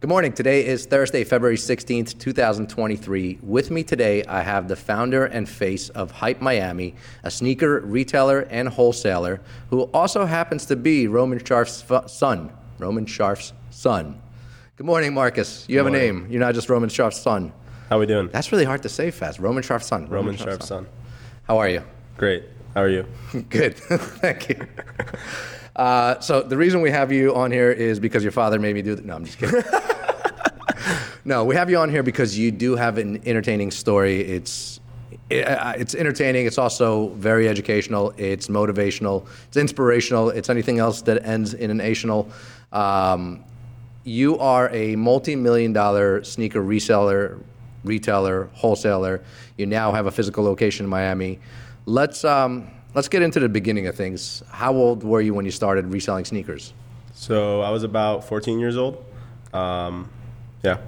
Good morning. Today is Thursday, February 16th, 2023. With me today, I have the founder and face of HYP Miami, a sneaker retailer and wholesaler who also happens to be Roman Sharf's son. Roman Sharf's son. Good morning, Marcus. You have a name. You're not just Roman Sharf's son. How are we doing? That's really hard to say fast. Roman Sharf's son. Roman Sharp's son. How are you? Great. How are you? Good. Thank you. Uh, so the reason we have you on here is because your father made me do that. No, I'm just kidding. No, we have you on here because you do have an entertaining story. It's it, uh, it's entertaining. It's also very educational. It's motivational. It's inspirational. It's anything else that ends in an ational. Um, you are a multi-million dollar sneaker reseller, retailer, wholesaler. You now have a physical location in Miami. Let's um, let's get into the beginning of things. How old were you when you started reselling sneakers? So I was about 14 years old. Um, yeah.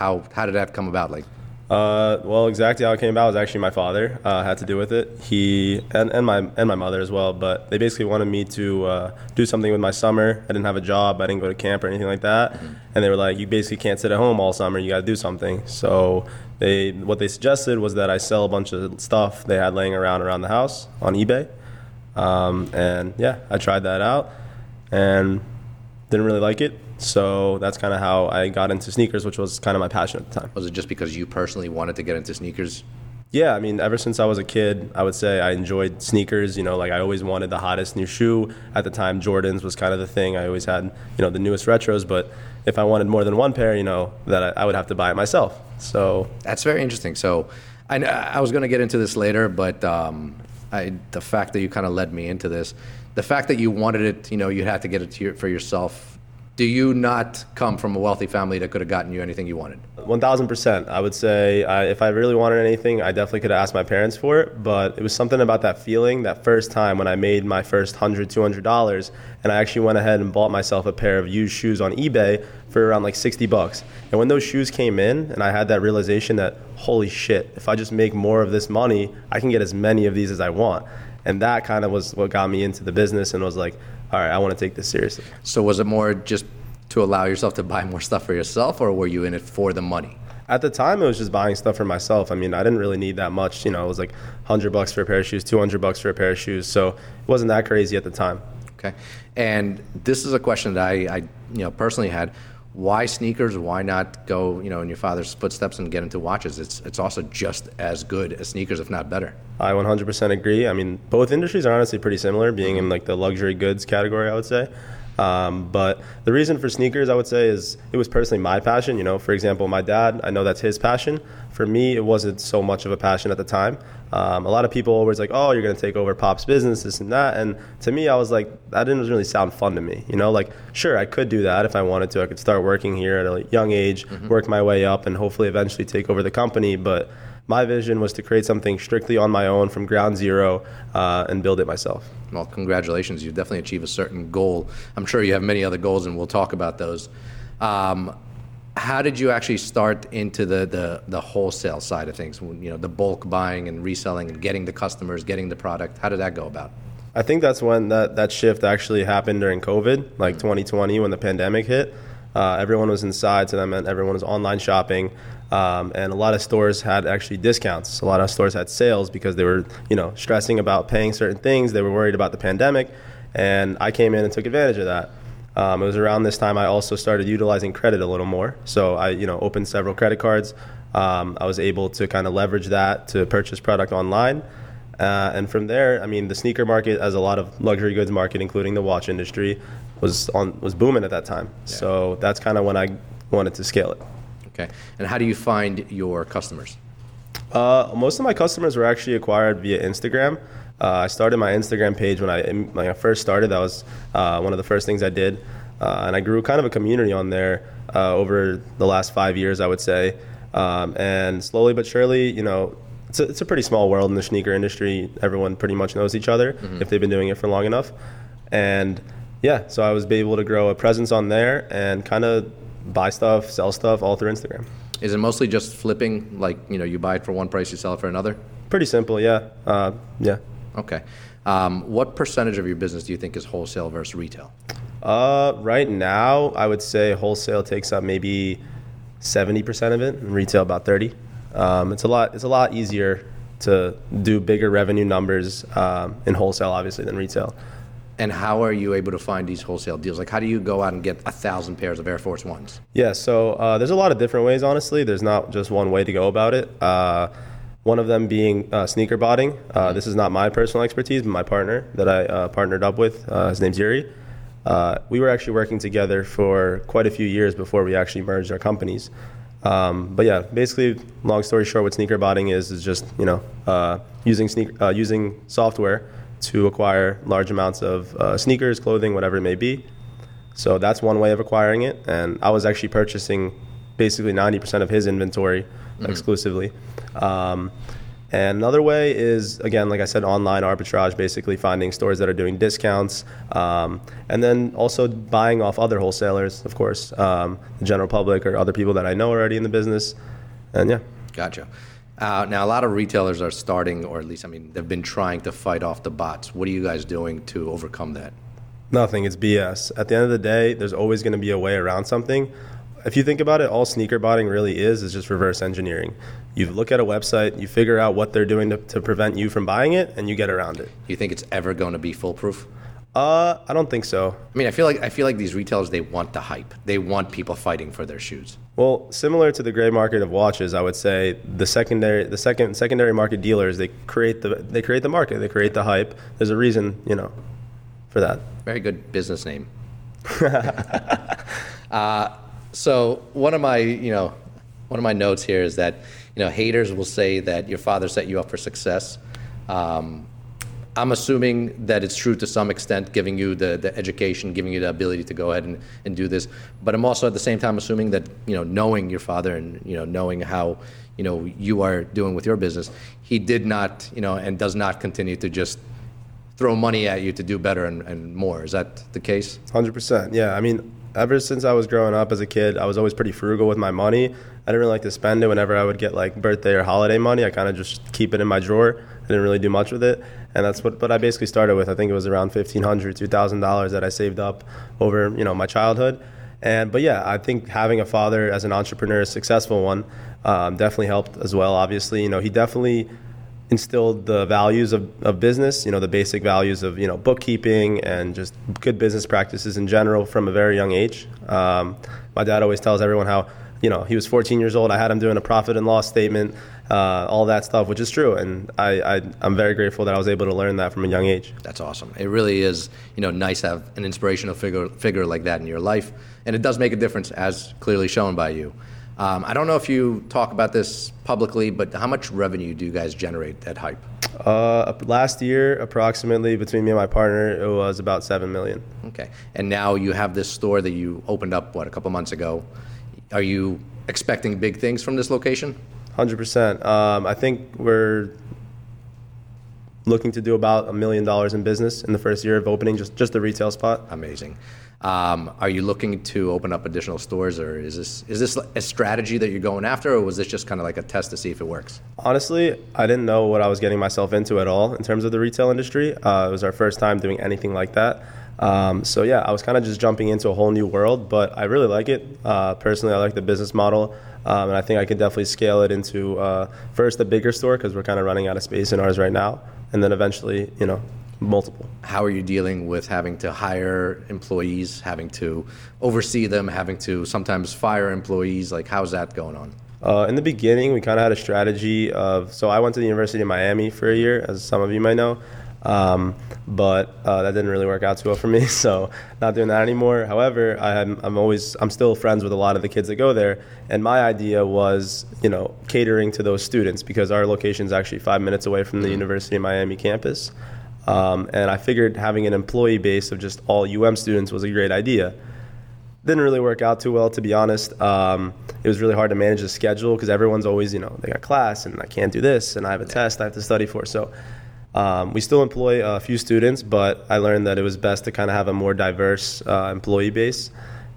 How how did that come about? Like, Uh, well, exactly how it came about was actually my father uh, had to do with it. He and, and my and my mother as well. But they basically wanted me to uh, do something with my summer. I didn't have a job. I didn't go to camp or anything like that. And they were like, "You basically can't sit at home all summer. You got to do something." So they what they suggested was that I sell a bunch of stuff they had laying around around the house on eBay. Um, and yeah, I tried that out and didn't really like it. So that's kind of how I got into sneakers, which was kind of my passion at the time. was it just because you personally wanted to get into sneakers? Yeah, I mean, ever since I was a kid, I would say I enjoyed sneakers. You know, like I always wanted the hottest new shoe. At the time, Jordans was kind of the thing. I always had, you know, the newest retros. But if I wanted more than one pair, you know, that I, I would have to buy it myself. So That's very interesting. So, I, I was going to get into this later, but um, I, the fact that you kind of led me into this, the fact that you wanted it, you know, you had to get it to your, for yourself. Do you not come from a wealthy family that could have gotten you anything you wanted? One thousand percent. I would say I, if I really wanted anything, I definitely could have asked my parents for it. But it was something about that feeling, that first time when I made my first hundred, two hundred dollars, and I actually went ahead and bought myself a pair of used shoes on eBay for around like sixty bucks. And when those shoes came in, and I had that realization that holy shit, if I just make more of this money, I can get as many of these as I want. And that kind of was what got me into the business, and was like, all right, I want to take this seriously. So, was it more just to allow yourself to buy more stuff for yourself, or were you in it for the money? At the time, it was just buying stuff for myself. I mean, I didn't really need that much. You know, it was like 100 bucks for a pair of shoes, 200 bucks for a pair of shoes. So it wasn't that crazy at the time. Okay. And this is a question that I, I you know, personally had. Why sneakers? Why not go, you know, in your father's footsteps and get into watches? It's it's also just as good as sneakers, if not better. I 100% agree. I mean, both industries are honestly pretty similar, being in like the luxury goods category, I would say. Um, but the reason for sneakers, I would say, is it was personally my passion. You know, for example, my dad, I know that's his passion. For me, it wasn't so much of a passion at the time. Um, a lot of people always like, oh, you're going to take over Pop's business, this and that. And to me, I was like, that didn't really sound fun to me. You know, like, sure, I could do that if I wanted to. I could start working here at a young age, work my way up, and hopefully eventually take over the company. But my vision was to create something strictly on my own from ground zero uh, and build it myself. Well, congratulations. You've definitely achieved a certain goal. I'm sure you have many other goals, and we'll talk about those. Um, how did you actually start into the, the, the wholesale side of things? When, You know, the bulk buying and reselling and getting the customers, getting the product. How did that go about? I think that's when that, that shift actually happened during COVID, like 2020 when the pandemic hit. Uh, everyone was inside, so that meant everyone was online shopping, um, and a lot of stores had actually discounts. A lot of stores had sales because they were, you know, stressing about paying certain things. They were worried about the pandemic, and I came in and took advantage of that. Um, it was around this time I also started utilizing credit a little more. So I, you know, opened several credit cards. Um, I was able to kind of leverage that to purchase product online. Uh, and from there, I mean, the sneaker market, as a lot of luxury goods market, including the watch industry, was on was booming at that time. So that's kind of when I wanted to scale it. Okay. And how do you find your customers? Uh, most of my customers were actually acquired via Instagram. Uh, I started my Instagram page when I when I first started. That was uh, one of the first things I did, uh, and I grew kind of a community on there uh, over the last five years, I would say. Um, and slowly but surely, you know, it's a, it's a pretty small world in the sneaker industry. Everyone pretty much knows each other if they've been doing it for long enough. And yeah, so I was able to grow a presence on there and kind of buy stuff, sell stuff all through Instagram. Is it mostly just flipping? Like, you know, you buy it for one price, you sell it for another? Pretty simple, yeah. Uh, yeah. Okay. Um, what percentage of your business do you think is wholesale versus retail? Uh, right now, I would say wholesale takes up maybe seventy percent of it, and retail about thirty. Um, it's a lot. It's a lot easier to do bigger revenue numbers um, in wholesale, obviously, than retail. And how are you able to find these wholesale deals? Like, how do you go out and get a thousand pairs of Air Force Ones? Yeah, so uh, there's a lot of different ways. Honestly, there's not just one way to go about it. Uh, one of them being uh, sneaker botting. Uh, this is not my personal expertise, but my partner that I uh, partnered up with. Uh, his name's Yuri. Uh, we were actually working together for quite a few years before we actually merged our companies. Um, but yeah, basically, long story short, what sneaker botting is is just you know uh, using sneak, uh, using software to acquire large amounts of uh, sneakers, clothing, whatever it may be. So that's one way of acquiring it, and I was actually purchasing basically 90% of his inventory exclusively. Um, and another way is, again, like I said, online arbitrage, basically finding stores that are doing discounts. Um, and then also buying off other wholesalers, of course, um, the general public or other people that I know already in the business. And yeah. Gotcha. Uh, now, a lot of retailers are starting, or at least, I mean, they've been trying to fight off the bots. What are you guys doing to overcome that? Nothing. It's BS. At the end of the day, there's always going to be a way around something. If you think about it, all sneaker botting really is is just reverse engineering. You look at a website, you figure out what they're doing to, to prevent you from buying it, and you get around it. You think it's ever going to be foolproof? Uh, I don't think so. I mean, I feel like I feel like these retailers they want the hype. They want people fighting for their shoes. Well, similar to the gray market of watches, I would say the secondary, the second secondary market dealers they create the they create the market, they create the hype. There's a reason, you know, for that. Very good business name. uh, so one of my, you know, one of my notes here is that, you know, haters will say that your father set you up for success. Um, I'm assuming that it's true to some extent, giving you the, the education, giving you the ability to go ahead and, and do this. But I'm also at the same time assuming that, you know, knowing your father and, you know, knowing how, you know, you are doing with your business, he did not, you know, and does not continue to just throw money at you to do better and, and more. Is that the case? Hundred percent. Yeah. I mean, ever since I was growing up as a kid, I was always pretty frugal with my money. I didn't really like to spend it whenever I would get like birthday or holiday money. I kind of just keep it in my drawer. I didn't really do much with it, and that's what. But I basically started with. I think it was around fifteen hundred, two thousand dollars that I saved up over you know my childhood. And but yeah, I think having a father as an entrepreneur, a successful one, um, definitely helped as well. Obviously, you know, he definitely instilled the values of, of business, you know, the basic values of, you know, bookkeeping and just good business practices in general from a very young age. Um, my dad always tells everyone how, you know, he was 14 years old. I had him doing a profit and loss statement, uh, all that stuff, which is true. And I, I, I'm very grateful that I was able to learn that from a young age. That's awesome. It really is, you know, nice to have an inspirational figure, figure like that in your life. And it does make a difference, as clearly shown by you. Um, I don't know if you talk about this publicly, but how much revenue do you guys generate at Hype? Uh, last year, approximately between me and my partner, it was about seven million. Okay. And now you have this store that you opened up, what, a couple months ago. Are you expecting big things from this location? Hundred percent. Um, I think we're looking to do about a million dollars in business in the first year of opening, just just the retail spot. Amazing. Um, are you looking to open up additional stores, or is this is this a strategy that you're going after, or was this just kind of like a test to see if it works? Honestly, I didn't know what I was getting myself into at all in terms of the retail industry. Uh, it was our first time doing anything like that. Um, so yeah, I was kind of just jumping into a whole new world, but I really like it. Uh, personally, I like the business model, um, and I think I could definitely scale it into uh, first a bigger store because we're kind of running out of space in ours right now, and then eventually, you know, multiple. How are you dealing with having to hire employees, having to oversee them, having to sometimes fire employees? Like, how's that going on? Uh, in the beginning, we kind of had a strategy of so I went to the University of Miami for a year, as some of you might know. Um, but uh, that didn't really work out too well for me, so not doing that anymore. However, I had, I'm always I'm still friends with a lot of the kids that go there, and my idea was you know catering to those students because our location is actually five minutes away from the University of Miami campus, um, and I figured having an employee base of just all UM students was a great idea. Didn't really work out too well to be honest. Um, it was really hard to manage the schedule because everyone's always you know they got class and i can't do this and i have a test i have to study for. So um, we still employ a few students but i learned that it was best to kind of have a more diverse uh, employee base.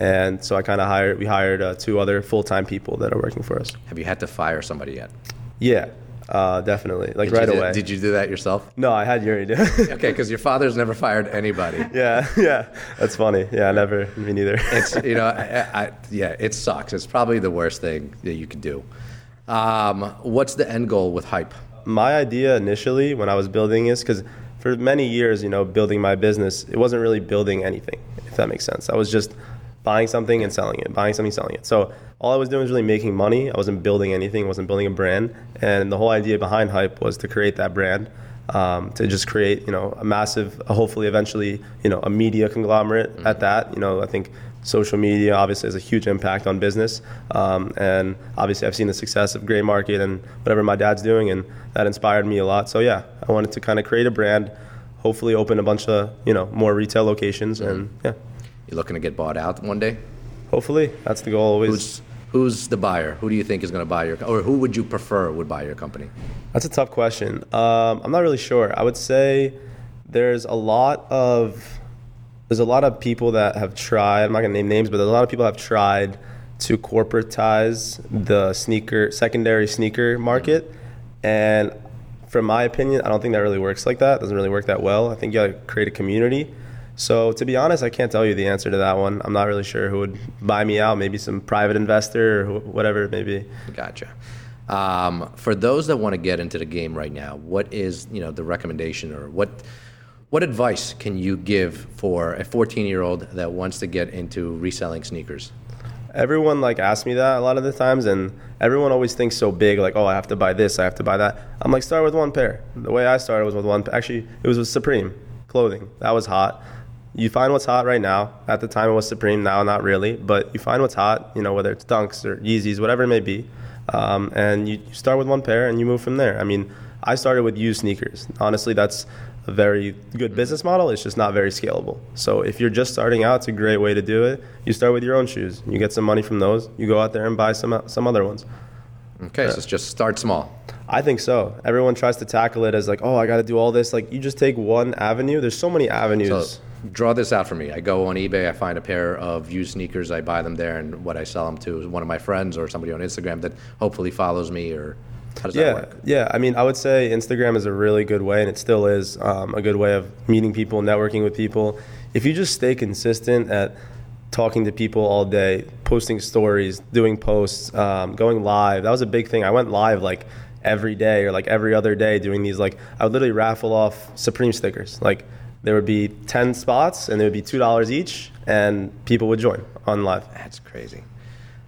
And so i kind of hired we hired uh, two other full-time people that are working for us. Have you had to fire somebody yet? yeah Uh, definitely, like Did right do- away. Did you do that yourself? no, I had Yuri do. it. Okay, because your father's never fired anybody. yeah, yeah, that's funny. Yeah, never me neither. It's you know, I, I, yeah, it sucks. It's probably the worst thing that you could do. Um, what's the end goal with hype? my idea initially when I was building this, because for many years, you know, building my business, it wasn't really building anything, if that makes sense. I was just buying something and selling it, buying something, selling it. So all I was doing was really making money. I wasn't building anything, wasn't building a brand. And the whole idea behind Hype was to create that brand. Um, to just create, you know, a massive, hopefully, eventually, you know, a media conglomerate at that. You know, I think social media obviously has a huge impact on business. Um, and obviously, I've seen the success of Grey Market and whatever my dad's doing, and that inspired me a lot. So yeah, I wanted to kind of create a brand, hopefully open a bunch of you know more retail locations, and yeah, You looking to get bought out one day? hopefully that's the goal always. Who's who's the buyer? Who do you think is going to buy your, or who would you prefer would buy your company? That's a tough question. Um, I'm not really sure. I would say there's a lot of there's a lot of people that have tried. I'm not gonna name names, but there's a lot of people that have tried to corporatize the sneaker secondary sneaker market, and from my opinion, I don't think that really works like that. It doesn't really work that well. I think you gotta create a community. So to be honest, I can't tell you the answer to that one. I'm not really sure who would buy me out. Maybe some private investor or wh- whatever it may be. Gotcha. Um, for those that want to get into the game right now, what is you know the recommendation or what what advice can you give for a 14 year old that wants to get into reselling sneakers? Everyone like asks me that a lot of the times, and everyone always thinks so big, like, oh, I have to buy this, I have to buy that. I'm like, start with one pair. The way I started was with one. Actually, it was with Supreme clothing. That was hot. You find what's hot right now. At the time, it was Supreme. Now, not really, but you find what's hot. You know, whether it's Dunks or Yeezys, whatever it may be, um, and you, start with one pair and you move from there. I mean, I started with used sneakers. Honestly, that's a very good business model. It's just not very scalable. So if you're just starting out, it's a great way to do it. You start with your own shoes. You get some money from those. You go out there and buy some some other ones. Okay, so just start small. I think so. Everyone tries to tackle it as like, oh, I got to do all this. Like you just take one avenue. There's so many avenues. So draw this out for me. I go on eBay, I find a pair of used sneakers, I buy them there, and what I sell them to is one of my friends or somebody on Instagram that hopefully follows me. Or how does that yeah, work? yeah. I mean, I would say Instagram is a really good way, and it still is um, a good way of meeting people, networking with people. If you just stay consistent at talking to people all day, posting stories, doing posts, um, going live, that was a big thing. I went live like every day or like every other day doing these. Like I would literally raffle off Supreme stickers. Like there would be ten spots, and there would be two dollars each, and people would join on live. That's crazy.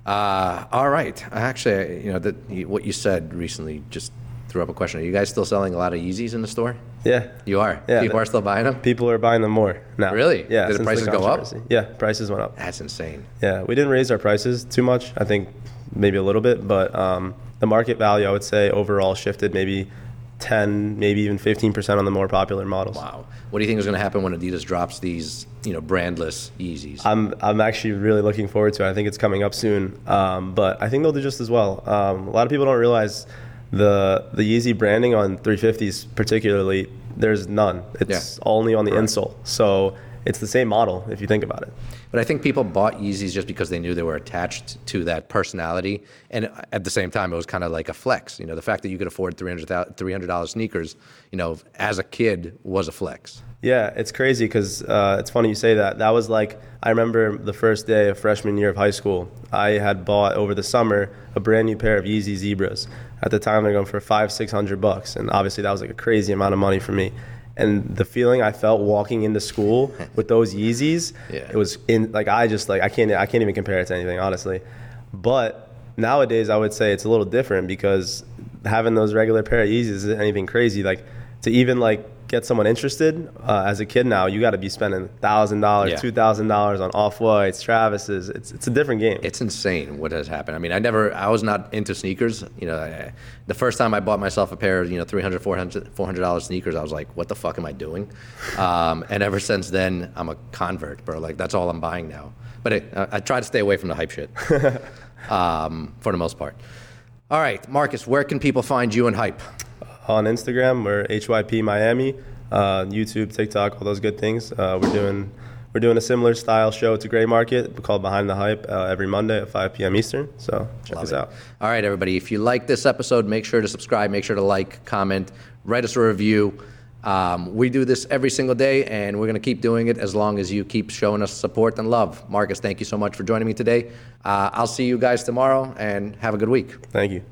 Uh, all right. Actually, you know, that what you said recently just threw up a question. Are you guys still selling a lot of Yeezys in the store? Yeah. You are. Yeah, People the- are still buying them. People are buying them more now. Really? Yeah. Did the prices go up? Yeah, prices went up. That's insane. Yeah, we didn't raise our prices too much. I think maybe a little bit, but um, the market value, I would say, overall shifted maybe 10, maybe even 15% on the more popular models. Wow. What do you think is going to happen when Adidas drops these, you know, brandless Yeezys? I'm, I'm actually really looking forward to it. I think it's coming up soon, um, but I think they'll do just as well. Um, a lot of people don't realize the the Yeezy branding on 350s, particularly, there's none. It's Yeah. only on the Correct. insole. So it's the same model if you think about it. But I think people bought Yeezys just because they knew they were attached to that personality, and at the same time, it was kind of like a flex. You know, the fact that you could afford $300 sneakers, you know, as a kid was a flex. Yeah, it's crazy because uh, it's funny you say that. That was like I remember the first day of freshman year of high school. I had bought over the summer a brand new pair of Yeezy Zebras. At the time, they're going for five, six hundred bucks, and obviously that was like a crazy amount of money for me. And the feeling I felt walking into school with those Yeezys, Yeah. it was in like I just like I can't I can't even compare it to anything honestly. But nowadays, I would say it's a little different because having those regular pair of Yeezys isn't anything crazy. Like to even like get someone interested uh, as a kid now, you got to be spending thousand dollars, Yeah. two thousand dollars on off whites, Travis's. It's it's a different game. It's insane what has happened. I mean, I never, I was not into sneakers. You know, I, the first time I bought myself a pair of, you know, 300 400 $400 sneakers, I was like, what the fuck am I doing? Um, and ever since then, I'm a convert, bro. Like, that's all I'm buying now. But it, I, I try to stay away from the hype shit um, for the most part. All right, Marcus, where can people find you and hype? On Instagram, we're HYP Miami, uh, YouTube, TikTok, all those good things. Uh, we're doing we're doing a similar style show to Grey Market called Behind the Hype uh, every Monday at 5 p.m. Eastern. So check Love us it. out. All right, everybody. If you like this episode, make sure to subscribe. Make sure to like, comment, write us a review. Um, we do this every single day, and we're going to keep doing it as long as you keep showing us support and love. Marcus, thank you so much for joining me today. Uh, I'll see you guys tomorrow, and have a good week. Thank you.